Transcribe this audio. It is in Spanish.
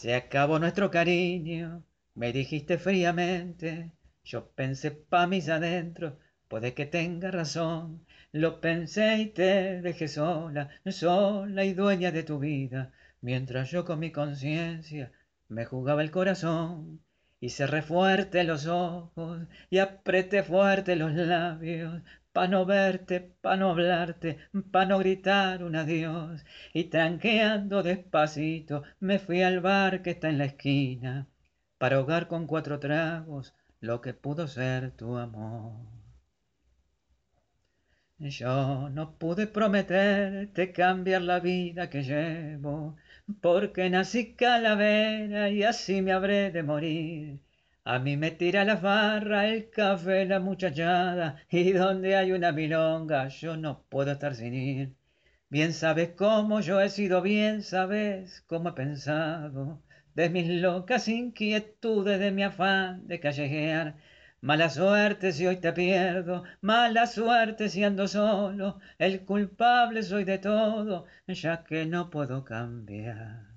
Se acabó nuestro cariño, me dijiste fríamente. Yo pensé pa' mis adentros, puede que tenga razón. Lo pensé y te dejé sola, sola y dueña de tu vida, mientras yo con mi conciencia me jugaba el corazón. Y cerré fuerte los ojos y apreté fuerte los labios pa' no verte, pa' no hablarte, pa' no gritar un adiós. Y tranqueando despacito me fui al bar que está en la esquina para ahogar con cuatro tragos lo que pudo ser tu amor. Yo no pude prometerte cambiar la vida que llevo, porque nací calavera y así me habré de morir. A mí me tira la farra, el café, la muchachada, y donde hay una milonga yo no puedo estar sin ir. Bien sabes cómo yo he sido, bien sabes cómo he pensado, de mis locas inquietudes, de mi afán de callejear. Mala suerte si hoy te pierdo, mala suerte si ando solo, el culpable soy de todo, ya que no puedo cambiar.